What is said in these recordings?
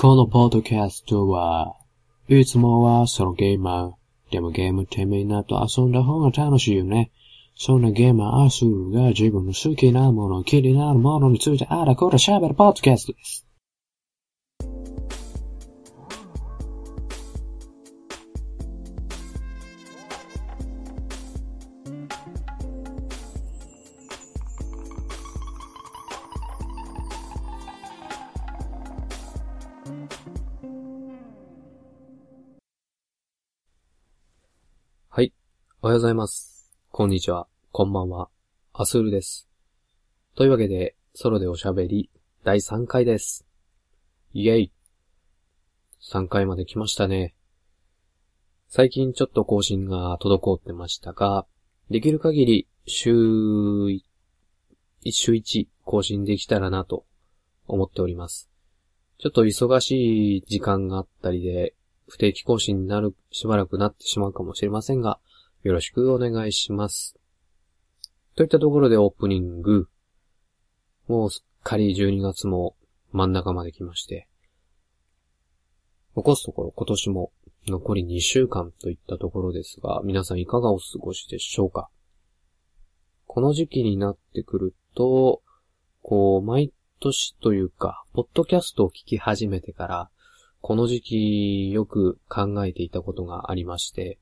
このポッドキャストは、いつもはソロゲーマー。でもゲームってみんなと遊んだ方が楽しいよね。そんなゲーマーアスールが自分の好きなもの、気になるものについてあらこら喋るポッドキャストです。おはようございます。こんにちは。こんばんは。アスールです。というわけで、ソロでおしゃべり第3回です。イェイ !3 回まで来ましたね。最近ちょっと更新が滞ってましたが、できる限り週1、週1更新できたらなと思っております。ちょっと忙しい時間があったりで、不定期更新になる、しばらくなってしまうかもしれませんが、よろしくお願いします。といったところでオープニング。もうすっかり12月も真ん中まで来まして。残すところ今年も残り2週間といったところですが、皆さんいかがお過ごしでしょうか？この時期になってくると、こう、毎年というか、ポッドキャストを聞き始めてから、この時期よく考えていたことがありまして、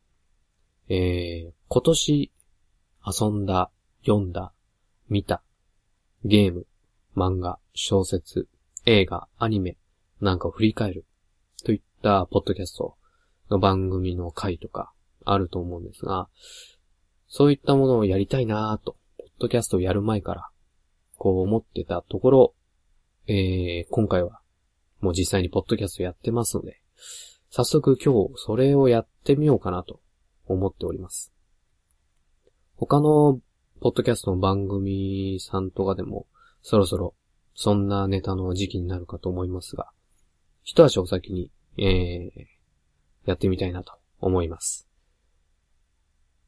えー、今年遊んだ、読んだ、見た、ゲーム、漫画、小説、映画、アニメ、なんかを振り返る、といったポッドキャストの番組の回とかあると思うんですが、そういったものをやりたいなぁと、ポッドキャストをやる前から、こう思ってたところ、えー、今回は、もう実際にポッドキャストやってますので、早速今日それをやってみようかなと思っております。他の、ポッドキャストの番組さんとかでも、そろそろ、そんなネタの時期になるかと思いますが、一足お先に、えー、やってみたいなと思います。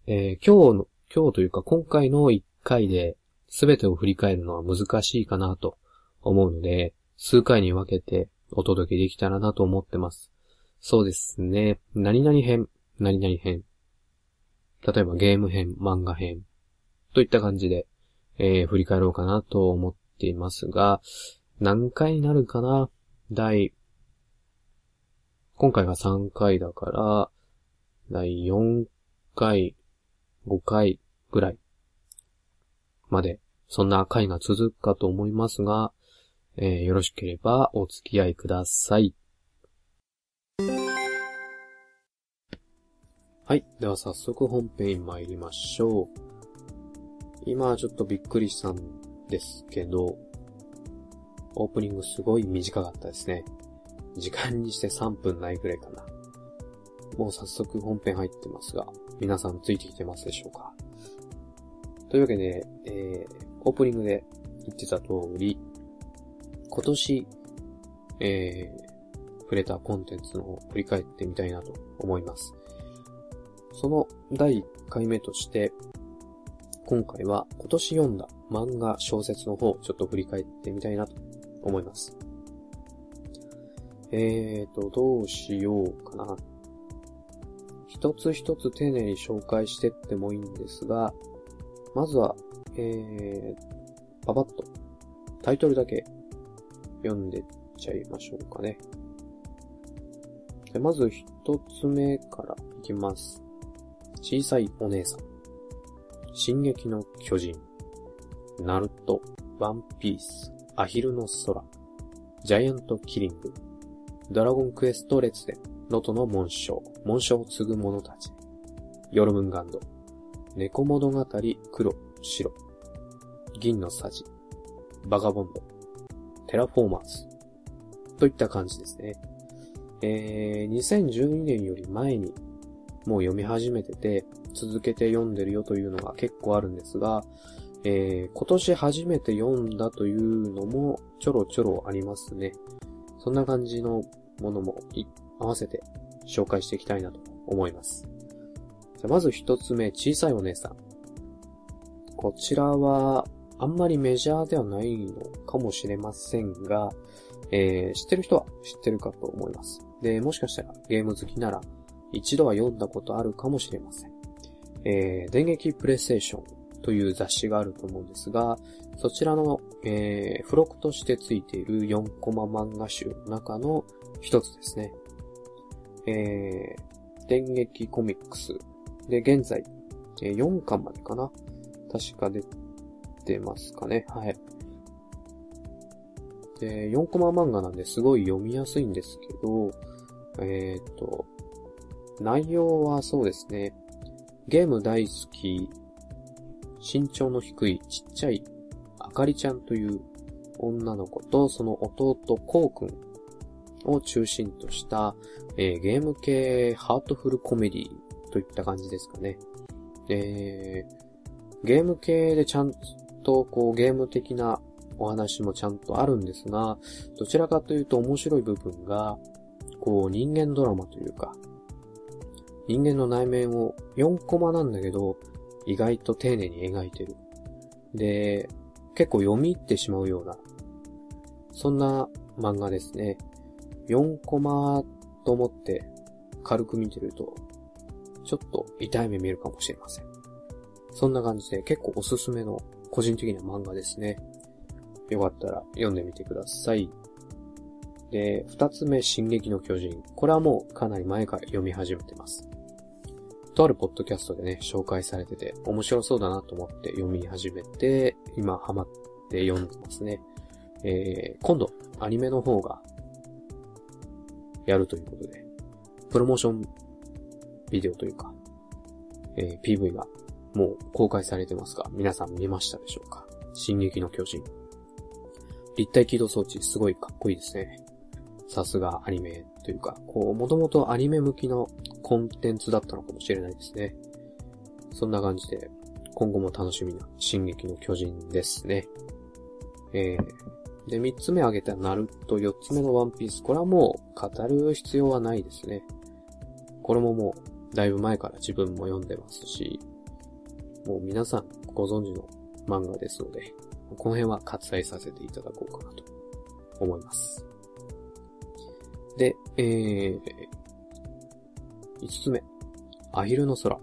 えー、今日の、今日というか今回の一回で全てを振り返るのは難しいかなと思うので、数回に分けてお届けできたらなと思ってます。そうですね。何々編、何々編、例えばゲーム編、漫画編、といった感じで、えー、振り返ろうかなと思っていますが、何回になるかな？第、今回が3回だから、第4回、5回ぐらいまで、そんな回が続くかと思いますが、えー、よろしければお付き合いください。はい。では早速本編参りましょう。今ちょっとびっくりしたんですけど、オープニングすごい短かったですね。時間にして3分ないくらいかな。もう早速本編入ってますが、皆さんついてきてますでしょうか？というわけで、えー、オープニングで言ってた通り、今年、えー、触れたコンテンツの振り返ってみたいなと思います。その第1回目として、今回は今年読んだ漫画小説の方をちょっと振り返ってみたいなと思います。えーと、どうしようかな。一つ一つ丁寧に紹介してってもいいんですが、まずは、えー、パパッとタイトルだけ読んでっちゃいましょうかね。でまず一つ目からいきます。小さいお姉さん、進撃の巨人、ナルト、ワンピース、アヒルの空、ジャイアントキリング、ドラゴンクエスト列伝、ロトの紋章、紋章を継ぐ者たち、ヨルムンガンド、猫物語、黒、白、銀の匙、バガボンド、テラフォーマーズ、といった感じですね。えー、2012年より前にもう読み始めてて、続けて読んでるよというのが結構あるんですが、えー、今年初めて読んだというのもちょろちょろありますね。そんな感じのものも合わせて紹介していきたいなと思います。じゃまず一つ目、小さいお姉さん。こちらは、あんまりメジャーではないのかもしれませんが、えー、知ってる人は知ってるかと思います。で、もしかしたらゲーム好きなら一度は読んだことあるかもしれません。えー、電撃プレイステーションという雑誌があると思うんですが、そちらの、えー、付録としてついている4コマ漫画集の中の一つですね。えー、電撃コミックスで現在、えー、4巻までかな？確か出てますかね。はい。で、4コマ漫画なんですごい読みやすいんですけど、えっ、ー、と、内容はそうですね。ゲーム大好き、身長の低いちっちゃいあかりちゃんという女の子とその弟こうくんを中心とした、えー、ゲーム系ハートフルコメディといった感じですかね。えー、ゲーム系でちゃんとこうゲーム的なお話もちゃんとあるんですが、どちらかというと面白い部分が、こう人間ドラマというか、人間の内面を4コマなんだけど、意外と丁寧に描いてる。で、結構読み入ってしまうような、そんな漫画ですね。4コマと思って軽く見てると、ちょっと痛い目見るかもしれません。そんな感じで結構おすすめの個人的な漫画ですね。よかったら読んでみてください。で、二つ目、進撃の巨人。これはもうかなり前から読み始めてます。とあるポッドキャストでね、紹介されてて、面白そうだなと思って読み始めて、今ハマって読んでますね。えー、今度、アニメの方が、やるということで、プロモーションビデオというか、えー、PV がもう公開されてますが、皆さん見ましたでしょうか？進撃の巨人。立体起動装置、すごいかっこいいですね。さすがアニメというか、こう、もともとアニメ向きのコンテンツだったのかもしれないですね。そんな感じで、今後も楽しみな進撃の巨人ですね。えー、で、三つ目挙げたナルト、四つ目のワンピース。これはもう語る必要はないですね。これももう、だいぶ前から自分も読んでますし、もう皆さんご存知の漫画ですので、この辺は割愛させていただこうかなと思います。で、えー、5つ目。アヒルの空。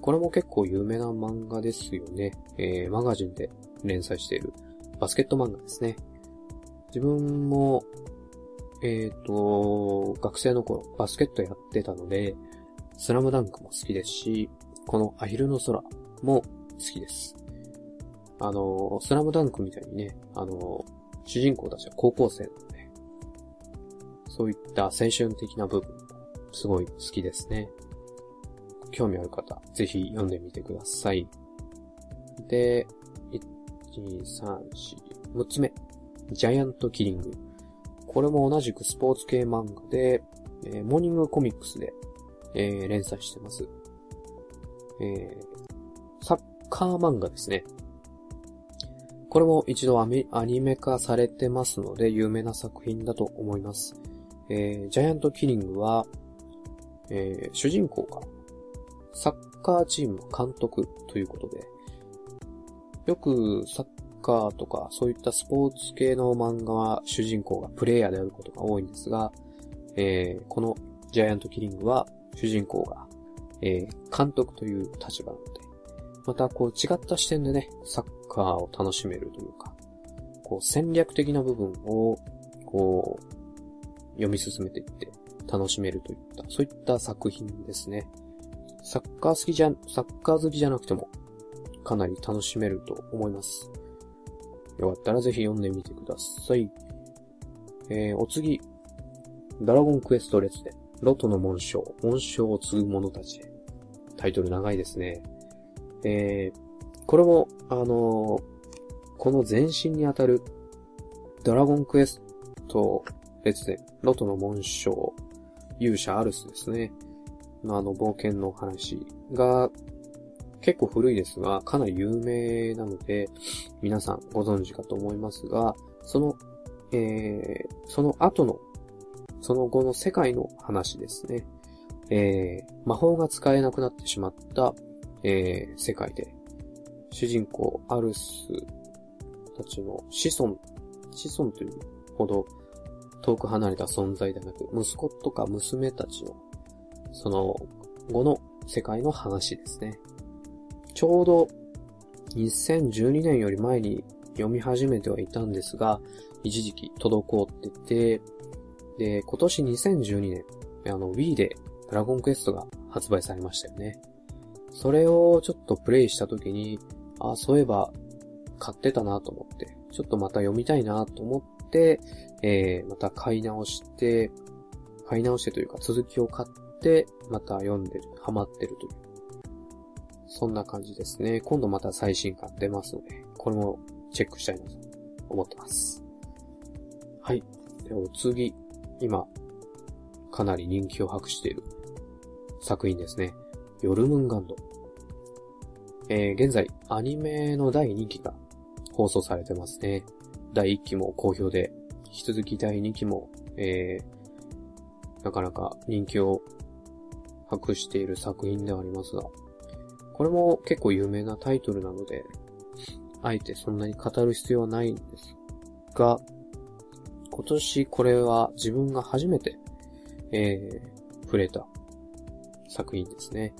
これも結構有名な漫画ですよね。えー、マガジンで連載しているバスケット漫画ですね。自分も、えっ、ー、と、学生の頃バスケットやってたので、スラムダンクも好きですし、このアヒルの空も好きです。あの、スラムダンクみたいにね、あの、主人公たちは高校生なので、そういった青春的な部分すごい好きですね。興味ある方、ぜひ読んでみてください。で、1、2、3、4、6つ目。ジャイアントキリング。これも同じくスポーツ系漫画で、えー、モーニングコミックスで、えー、連載してます。えー、サッカー漫画ですね。これも一度アニメ化されてますので、有名な作品だと思います。えー、ジャイアントキリングは、えー、主人公がサッカーチームの監督ということで、よくサッカーとかそういったスポーツ系の漫画は主人公がプレイヤーであることが多いんですが、えー、このジャイアントキリングは主人公が、えー、監督という立場なので、またこう違った視点でね、サッカーを楽しめるというか、こう戦略的な部分を、こう、読み進めていって楽しめるといった、そういった作品ですね。サッカー好きじゃ、サッカー好きじゃなくても、かなり楽しめると思います。よかったらぜひ読んでみてください。えー、お次、ドラゴンクエスト列伝、ロトの紋章、紋章を継ぐ者たちへ。タイトル長いですね。えー、これも、あのー、この前身にあたる、ドラゴンクエスト列伝、ロトの紋章、勇者アルスですね。のあの冒険の話が結構古いですが、かなり有名なので、皆さんご存知かと思いますが、その、えー、その後の、その後の世界の話ですね。えー、魔法が使えなくなってしまったえー、世界で、主人公アルスたちの子孫、子孫というほど遠く離れた存在ではなく、息子とか娘たちの、その後の世界の話ですね。ちょうど2012年より前に読み始めてはいたんですが、一時期滞ってて、で、今年2012年、あの Wii でドラゴンクエストが発売されましたよね。それをちょっとプレイした時に、あ、そういえば買ってたなと思って、ちょっとまた読みたいなと思って、えー、また買い直して、買い直してというか続きを買って、また読んでる、ハマってるという。そんな感じですね。今度また最新刊出ますので、これもチェックしたいなと思ってます。はい。でお次、今、かなり人気を博している作品ですね。ヨルムンガンド。えー、現在、アニメの第2期が放送されてますね。第1期も好評で、引き続き第2期も、えー、なかなか人気を博している作品ではありますが、これも結構有名なタイトルなので、あえてそんなに語る必要はないんですが、今年これは自分が初めて、えー、触れた作品ですね。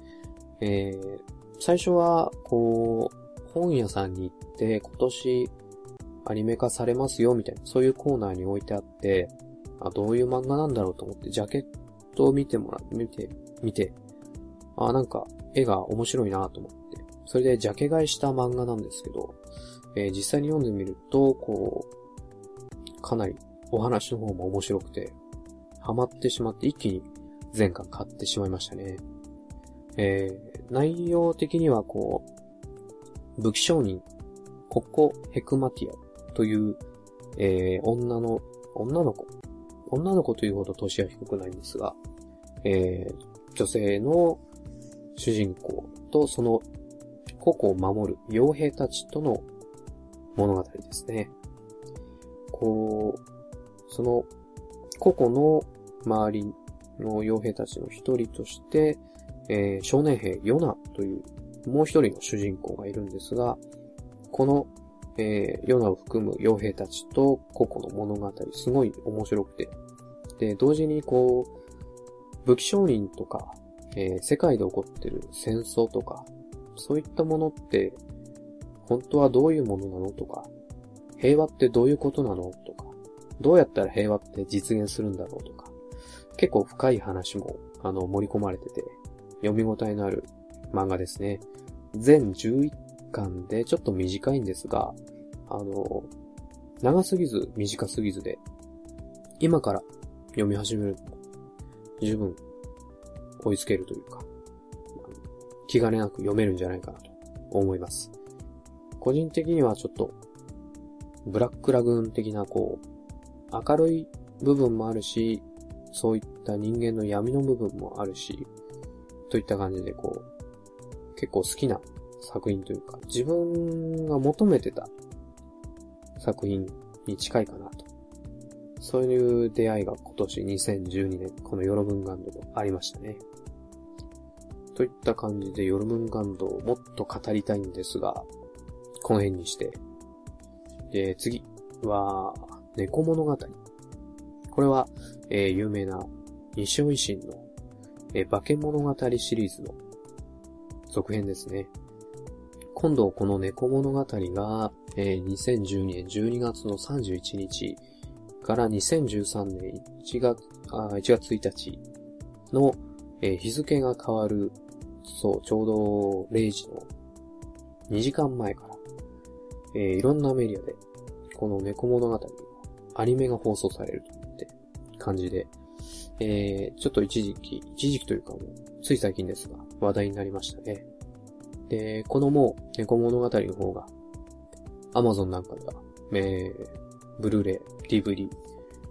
えー、最初は、こう、本屋さんに行って、今年アニメ化されますよ、みたいな、そういうコーナーに置いてあって、あ、どういう漫画なんだろうと思って、ジャケットを見てもら、見て、見て、あ、なんか、絵が面白いなと思って、それでジャケ買いした漫画なんですけど、えー、実際に読んでみると、こう、かなりお話の方も面白くて、ハマってしまって一気に全巻買ってしまいましたね。えー、内容的にはこう、武器商人、ココ・ヘクマティアという、えー、女の、女の子。女の子というほど年は低くないんですが、えー、女性の主人公とそのココを守る傭兵たちとの物語ですね。こう、そのココの周りの傭兵たちの一人として、えー、少年兵ヨナというもう一人の主人公がいるんですが、この、えー、ヨナを含む傭兵たちとココの物語、すごい面白くて、で、同時にこう、武器商人とか、えー、世界で起こってる戦争とか、そういったものって、本当はどういうものなのとか、平和ってどういうことなのとか、どうやったら平和って実現するんだろうとか、結構深い話も、あの、盛り込まれてて、読み応えのある漫画ですね。全11巻でちょっと短いんですが、あの、長すぎず短すぎずで、今から読み始める十分追いつけるというか、気兼ねなく読めるんじゃないかなと思います。個人的にはちょっと、ブラックラグーン的なこう、明るい部分もあるし、そういった人間の闇の部分もあるし、といった感じでこう、結構好きな作品というか、自分が求めてた作品に近いかなと。そういう出会いが今年2012年、このヨロブンガンドもありましたね。といった感じでヨルムンガンドをもっと語りたいんですが、この辺にして。で、次は、猫物語。これは、えー、有名な西尾維新の、えー、化け物語シリーズの続編ですね。今度この猫物語が、えー、2012年12月の31日から2013年1月、あ1月1日の、えー、日付が変わる、そう、ちょうど0時の2時間前から、えー、いろんなメディアで、この猫物語アニメが放送されるって感じで、えー、ちょっと一時期、一時期というかもう、つい最近ですが、話題になりましたね。で、このもう、猫物語の方が、Amazon なんかでは、えー、ブルーレイ、DVD、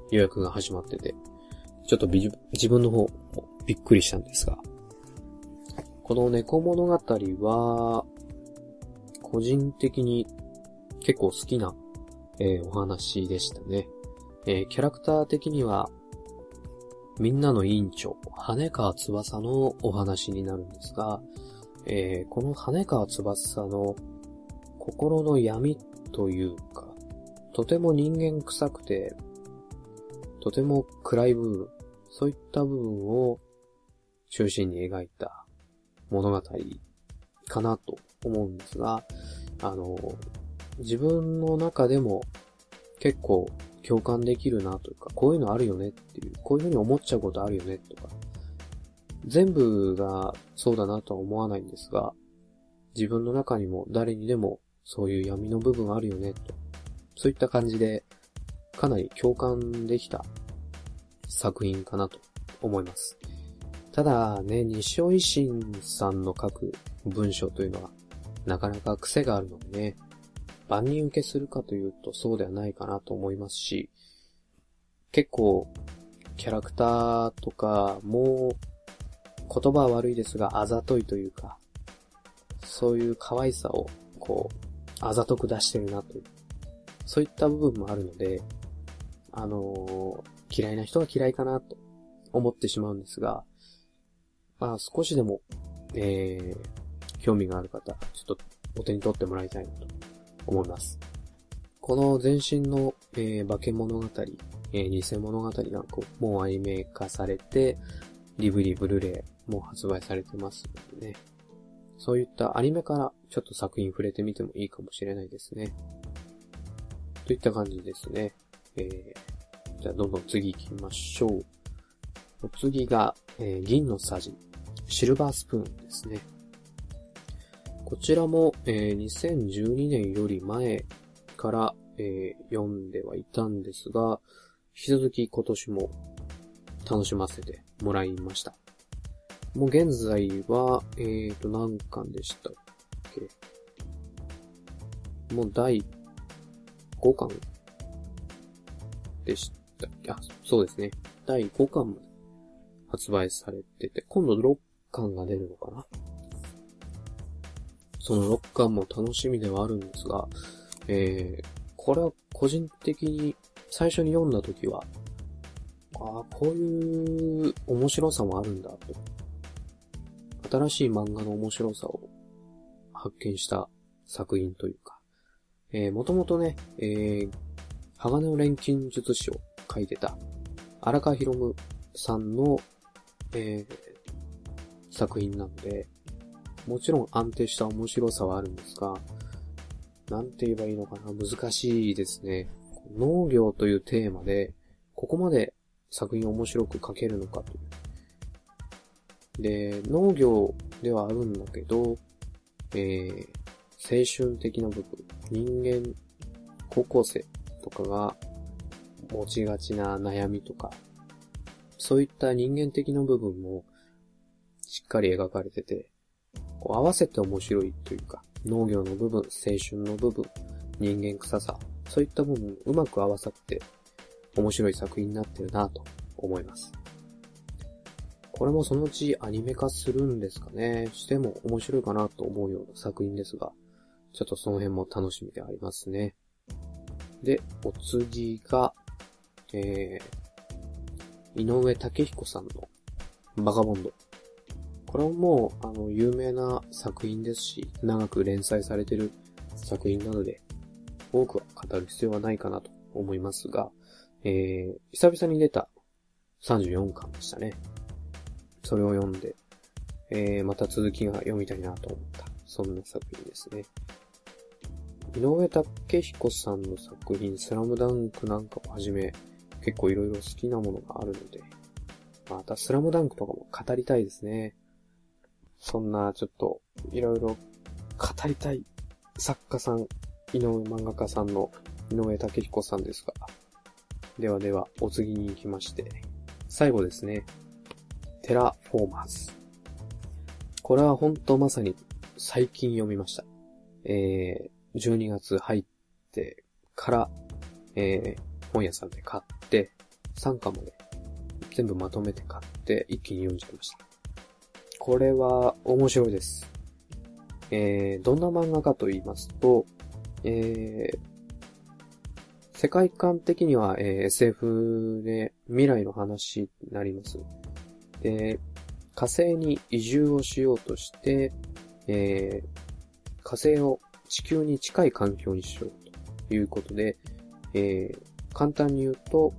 予約が始まってて、ちょっと自分の方もびっくりしたんですが、この猫物語は、個人的に結構好きな、えー、お話でしたね。えー、キャラクター的には、みんなの委員長、羽川翼のお話になるんですが、えー、この羽川翼の心の闇というか、とても人間臭くて、とても暗い部分、そういった部分を中心に描いた物語かなと思うんですが、あの、自分の中でも結構共感できるなというか、こういうのあるよねっていう、こういうふうに思っちゃうことあるよねとか、全部がそうだなとは思わないんですが、自分の中にも誰にでもそういう闇の部分あるよねと、そういった感じでかなり共感できた作品かなと思います。ただね、西尾維新さんの書く文章というのはなかなか癖があるのでね、万人受けするかというとそうではないかなと思いますし、結構キャラクターとかも言葉は悪いですがあざといというか、そういう可愛さをこう、あざとく出してるなという、そういった部分もあるので、あのー、嫌いな人は嫌いかなと思ってしまうんですが、まあ少しでも、えー、興味がある方、ちょっとお手に取ってもらいたいなと思います。この前身の、えー、化け物語、えー、偽物語がこうもうアニメ化されて、リブリブルレイも発売されてますのでね。そういったアニメからちょっと作品触れてみてもいいかもしれないですね。といった感じですね。えー、じゃあどんどん次行きましょう。お次が、えー、銀のさじ、シルバースプーンですね。こちらも、えー、2012年より前から、えー、読んではいたんですが、引き続き今年も楽しませてもらいました。もう現在は、えーと、何巻でしたっけ？もう第5巻でしたっけ？あ、そうですね。第5巻まで発売されてて、今度6巻が出るのかな？その6巻も楽しみではあるんですが、えー、これは個人的に最初に読んだ時は、ああ、こういう面白さもあるんだと。新しい漫画の面白さを発見した作品というか、えー、もともとね、えー、鋼の錬金術師を書いてた荒川博夢さんの、えー、作品なので、もちろん安定した面白さはあるんですが、なんて言えばいいのかな、難しいですね。農業というテーマで、ここまで作品を面白く書けるのかという。で、農業ではあるんだけど、えー、青春的な部分、人間、高校生とかが持ちがちな悩みとか、そういった人間的な部分もしっかり描かれてて、こう合わせて面白いというか、農業の部分、青春の部分、人間臭さ、そういった部分うまく合わさって面白い作品になってるなと思います。これもそのうちアニメ化するんですかね。しても面白いかなと思うような作品ですが、ちょっとその辺も楽しみでありますね。で、お次が、えー、井上武彦さんのバガボンド。これももう、あの、有名な作品ですし、長く連載されてる作品なので、多くは語る必要はないかなと思いますが、えー、久々に出た34巻でしたね。それを読んで、えー、また続きが読みたいなと思った、そんな作品ですね。井上武彦さんの作品、スラムダンクなんかをはじめ、結構いろいろ好きなものがあるので、またスラムダンクとかも語りたいですね。そんな、ちょっと、いろいろ語りたい作家さん、井上漫画家さんの井上雄彦さんですが。ではでは、お次に行きまして。最後ですね。テラフォーマーズ。これは本当まさに最近読みました。えー、12月入ってから、えー、本屋さんで買って、3巻まで全部まとめて買って一気に読んじゃいました。これは面白いです。えー、どんな漫画かと言いますと、えー、世界観的には、えー、SF で未来の話になります。で、火星に移住をしようとして、えー、火星を地球に近い環境にしようということで、えー、簡単に言うと、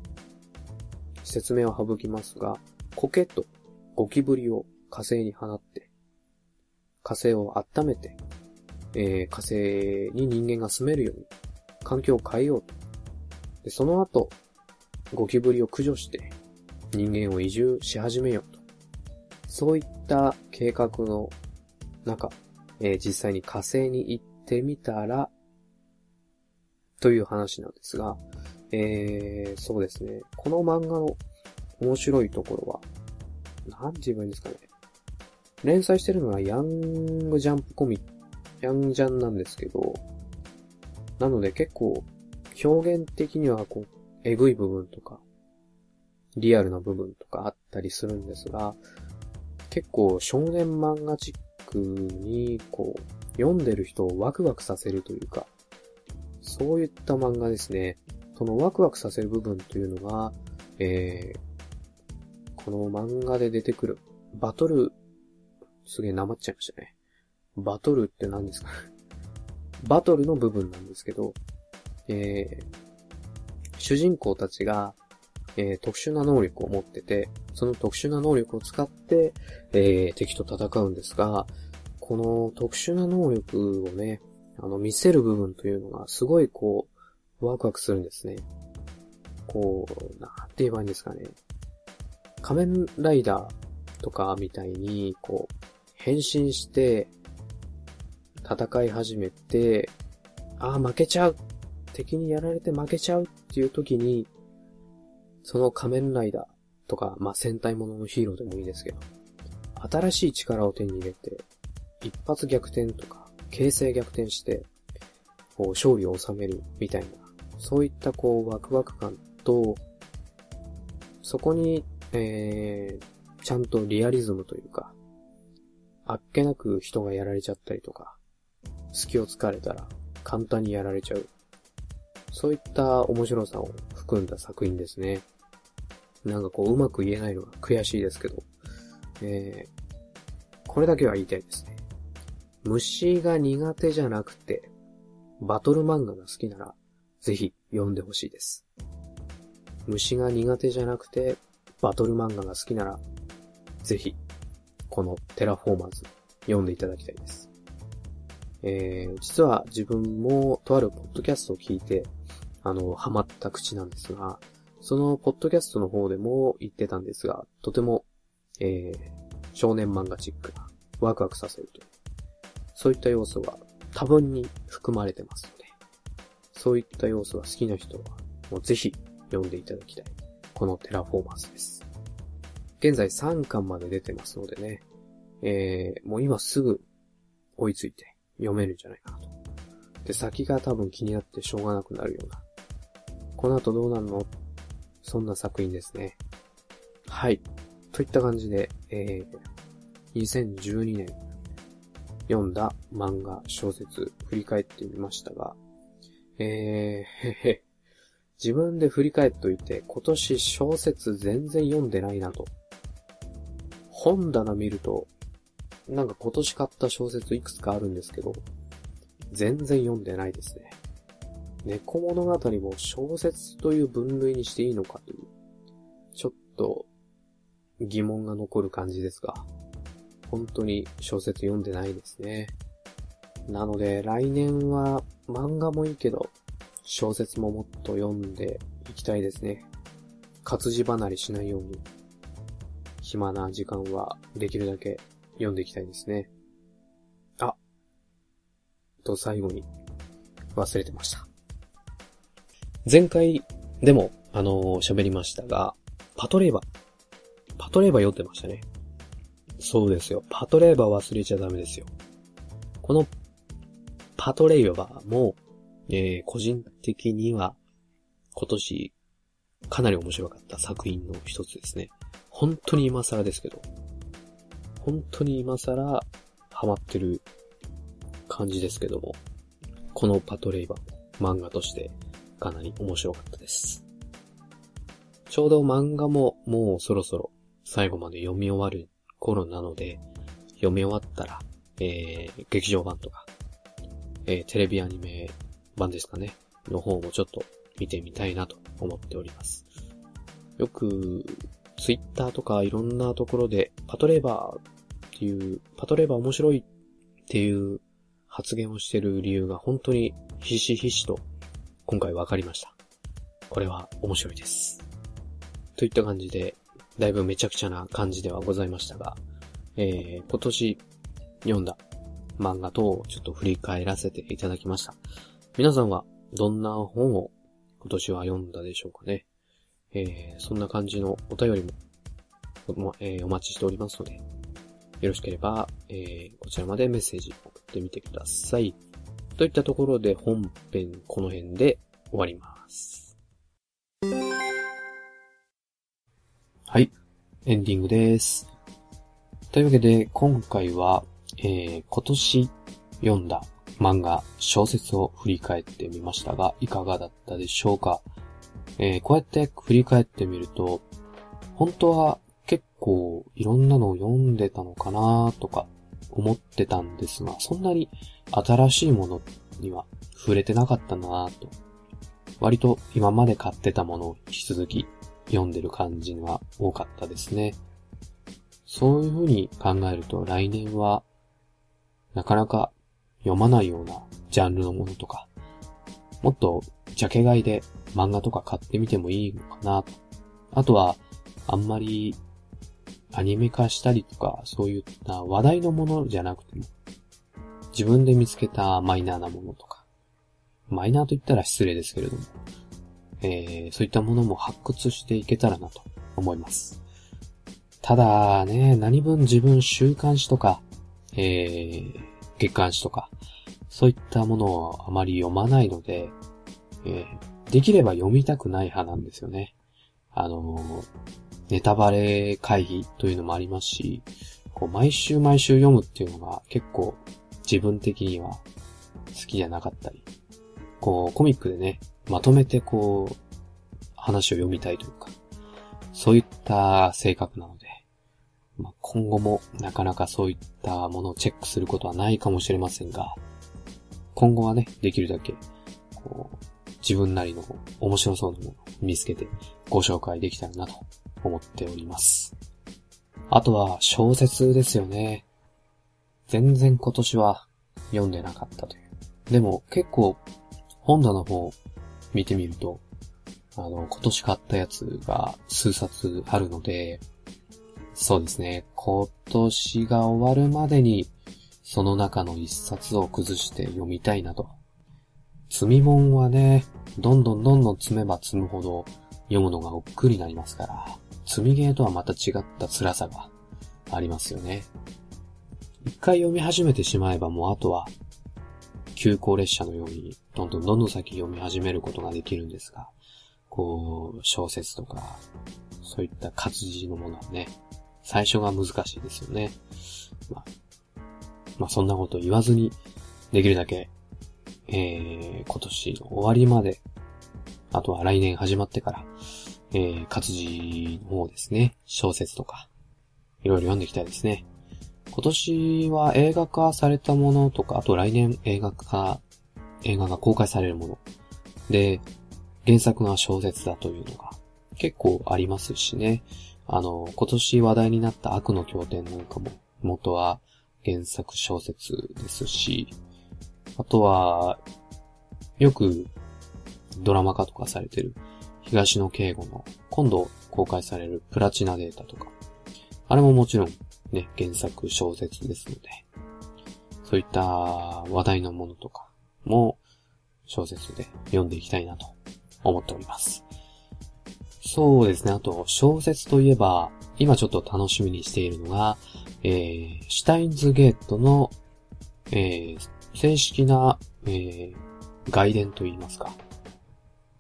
説明を省きますが、苔とゴキブリを火星に放って、火星を温めて、えー、火星に人間が住めるように環境を変えようと。で、その後、ゴキブリを駆除して人間を移住し始めようと。そういった計画の中、えー、実際に火星に行ってみたら、という話なんですが、えー、そうですね。この漫画の面白いところは、なんて言えばいいんですかね。連載してるのはヤングジャンプコミ、ヤングジャンなんですけど、なので結構表現的にはこう、えぐい部分とか、リアルな部分とかあったりするんですが、結構少年漫画チックに、こう、読んでる人をワクワクさせるというか、そういった漫画ですね。そのワクワクさせる部分というのが、えー、この漫画で出てくるバトル、すげえなまっちゃいましたね。バトルって何ですか？バトルの部分なんですけど、えー、主人公たちが、えー、特殊な能力を持ってて、その特殊な能力を使って、えー、敵と戦うんですが、この特殊な能力をね、あの、見せる部分というのが、すごいこう、ワクワクするんですね。こう、なんて言えばいいんですかね。仮面ライダーとかみたいに、こう、変身して、戦い始めて、ああ、負けちゃう。敵にやられて負けちゃうっていう時に、その仮面ライダーとか、まあ、戦隊もののヒーローでもいいですけど、新しい力を手に入れて、一発逆転とか、形勢逆転して、こう、勝利を収めるみたいな、そういったこう、ワクワク感と、そこに、えー、ちゃんとリアリズムというか、あっけなく人がやられちゃったりとか、隙を突かれたら簡単にやられちゃう。そういった面白さを含んだ作品ですね。なんかこう、うまく言えないのが悔しいですけど、えー、これだけは言いたいですね。虫が苦手じゃなくて、バトル漫画が好きなら、ぜひ読んでほしいです。虫が苦手じゃなくて、バトル漫画が好きなら、ぜひ、このテラフォーマーズ読んでいただきたいです。えー、実は自分もとあるポッドキャストを聞いて、あの、ハマったクチなんですが、そのポッドキャストの方でも言ってたんですが、とても、えー、少年漫画チックな、ワクワクさせるという、そういった要素が多分に含まれてますので、そういった要素が好きな人は、もうぜひ読んでいただきたい。このテラフォーマーズです。現在3巻まで出てますのでね、えー、もう今すぐ追いついて読めるんじゃないかなと。で、先が多分気になってしょうがなくなるような。この後どうなるのそんな作品ですね。はい。といった感じで、えー、2012年読んだ漫画、小説、振り返ってみましたが、えー、へへ、自分で振り返っといて、今年小説全然読んでないなと。本棚見ると、なんか今年買った小説いくつかあるんですけど、全然読んでないですね。猫物語も小説という分類にしていいのかという、ちょっと疑問が残る感じですが、本当に小説読んでないですね。なので来年は漫画もいいけど、小説ももっと読んでいきたいですね。活字離れしないように、暇な時間はできるだけ読んでいきたいですね。あ、と最後に忘れてました。前回でも、あの、喋りましたが、パトレーバー。パトレーバー読んでましたね。そうですよ。パトレーバー忘れちゃダメですよ。このパトレーバーも、えー、個人的には今年かなり面白かった作品の一つですね。本当に今更ですけど、本当に今更ハマってる感じですけども、このパトレイバー漫画としてかなり面白かったです。ちょうど漫画ももうそろそろ最後まで読み終わる頃なので、読み終わったら、えー、劇場版とか、えー、テレビアニメ版ですかね、の方もちょっと見てみたいなと思っております。よく、ツイッターとかいろんなところで、パトレーバーっていう、パトレーバー面白いっていう発言をしてる理由が本当にひしひしと今回分かりました。これは面白いです。といった感じで、だいぶめちゃくちゃな感じではございましたが、えー、今年読んだ漫画等をちょっと振り返らせていただきました。皆さんはどんな本を今年は読んだでしょうかね。えー、そんな感じのお便りも、えー、お待ちしておりますので、よろしければ、えー、こちらまでメッセージ送ってみてください。といったところで本編この辺で終わります。はい。エンディングです。というわけで、今回は、えー、今年読んだ漫画、小説を振り返ってみましたが、いかがだったでしょうか？えー、こうやって振り返ってみると、本当は結構いろんなのを読んでたのかなとか思ってたんですが、そんなに新しいものには触れてなかったなぁと。割と今まで買ってたものを引き続き読んでる感じが多かったですね。そういう風に考えると来年はなかなか読まないようなジャンルのものとか、もっとジャケ買いで漫画とか買ってみてもいいのかなと。あとは、あんまりアニメ化したりとか、そういった話題のものじゃなくても、自分で見つけたマイナーなものとか、マイナーと言ったら失礼ですけれども、えー、そういったものも発掘していけたらなと思います。ただね、何分自分週刊誌とか、えー、月刊誌とか、そういったものをあまり読まないので、えー、できれば読みたくない派なんですよね。あのー、ネタバレ回避というのもありますし、こう毎週毎週読むっていうのが結構自分的には好きじゃなかったり、こうコミックでね、まとめてこう話を読みたいというか、そういった性格なので、まあ、今後もなかなかそういったものをチェックすることはないかもしれませんが、今後はね、できるだけ、こう、自分なりの面白そうなものを見つけてご紹介できたらなと思っております。あとは小説ですよね。全然今年は読んでなかったという。でも結構本棚の方見てみると、あの、今年買ったやつが数冊あるので、そうですね。今年が終わるまでに、その中の一冊を崩して読みたいなと。積み本はね、どんどんどんどん積めば積むほど読むのが億劫になりますから、積みゲーとはまた違った辛さがありますよね。一回読み始めてしまえばもうあとは、急行列車のように、どんどんどんどん先読み始めることができるんですが、こう、小説とか、そういった活字のものはね、最初が難しいですよね。まあ、まあ、そんなこと言わずに、できるだけ、えー、今年の終わりまで、あとは来年始まってから、えー、活字の方ですね、小説とか、いろいろ読んでいきたいですね。今年は映画化されたものとか、あと来年映画化、映画が公開されるもの。で、原作が小説だというのが結構ありますしね。あの、今年話題になった悪の経典なんかも、元は原作小説ですし、あとは、よくドラマ化とかされてる東野敬吾の今度公開されるプラチナデータとか、あれももちろんね、原作小説ですので、そういった話題のものとかも小説で読んでいきたいなと思っております。そうですね。あと、小説といえば、今ちょっと楽しみにしているのが、えー、シュタインズゲートの、えー、正式な、えー、外伝といいますか、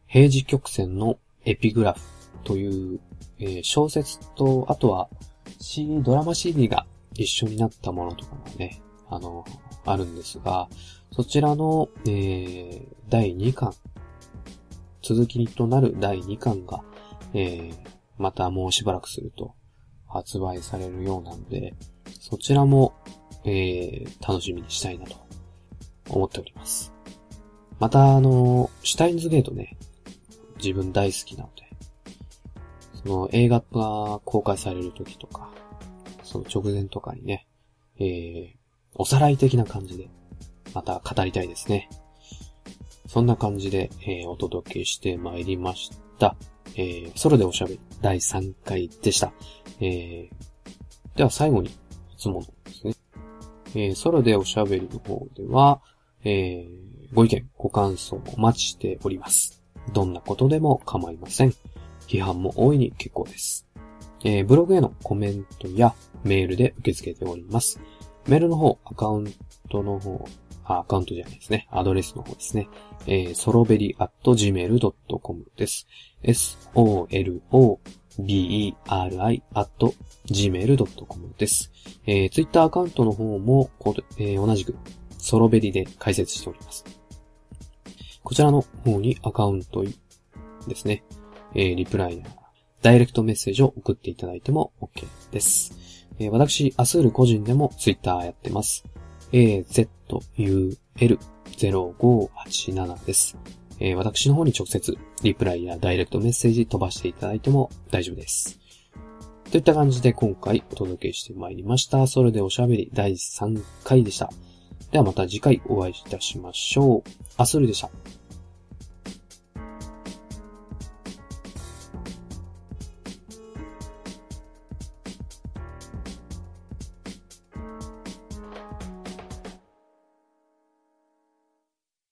平時曲線のエピグラフという、えー、小説と、あとは CD、ドラマ CD が一緒になったものとかもね、あの、あるんですが、そちらの、えー、第2巻、続きとなる第2巻が、えー、またもうしばらくすると発売されるようなので、そちらも、えー、楽しみにしたいなと思っております。また、あの、シュタインズゲートね、自分大好きなので、その映画が公開される時とか、その直前とかにね、えー、おさらい的な感じで、また語りたいですね。そんな感じで、えー、お届けしてまいりました。えー、ソロでおしゃべり第3回でした。えー、では最後に、いつものですね。えー、ソロでおしゃべりの方では、えー、ご意見、ご感想をお待ちしております。どんなことでも構いません。批判も大いに結構です。えー、ブログへのコメントやメールで受け付けております。メールの方、アカウントの方、アカウントじゃないですね。アドレスの方ですね。えー、ソロベリアット gmail.com です。s-o-l-o-b-e-r-i アット gmail.com です。えー、ツイッターアカウントの方も、えー、同じく、ソロベリで開設しております。こちらの方にアカウントですね。えー、リプライやダイレクトメッセージを送っていただいても OK です。えー、私、アスール個人でもツイッターやってます。azul0587 です。えー、私の方に直接、リプライやダイレクトメッセージ飛ばしていただいても大丈夫です。といった感じで今回お届けしてまいりました。それでおしゃべり第3回でした。ではまた次回お会いいたしましょう。アスルでした。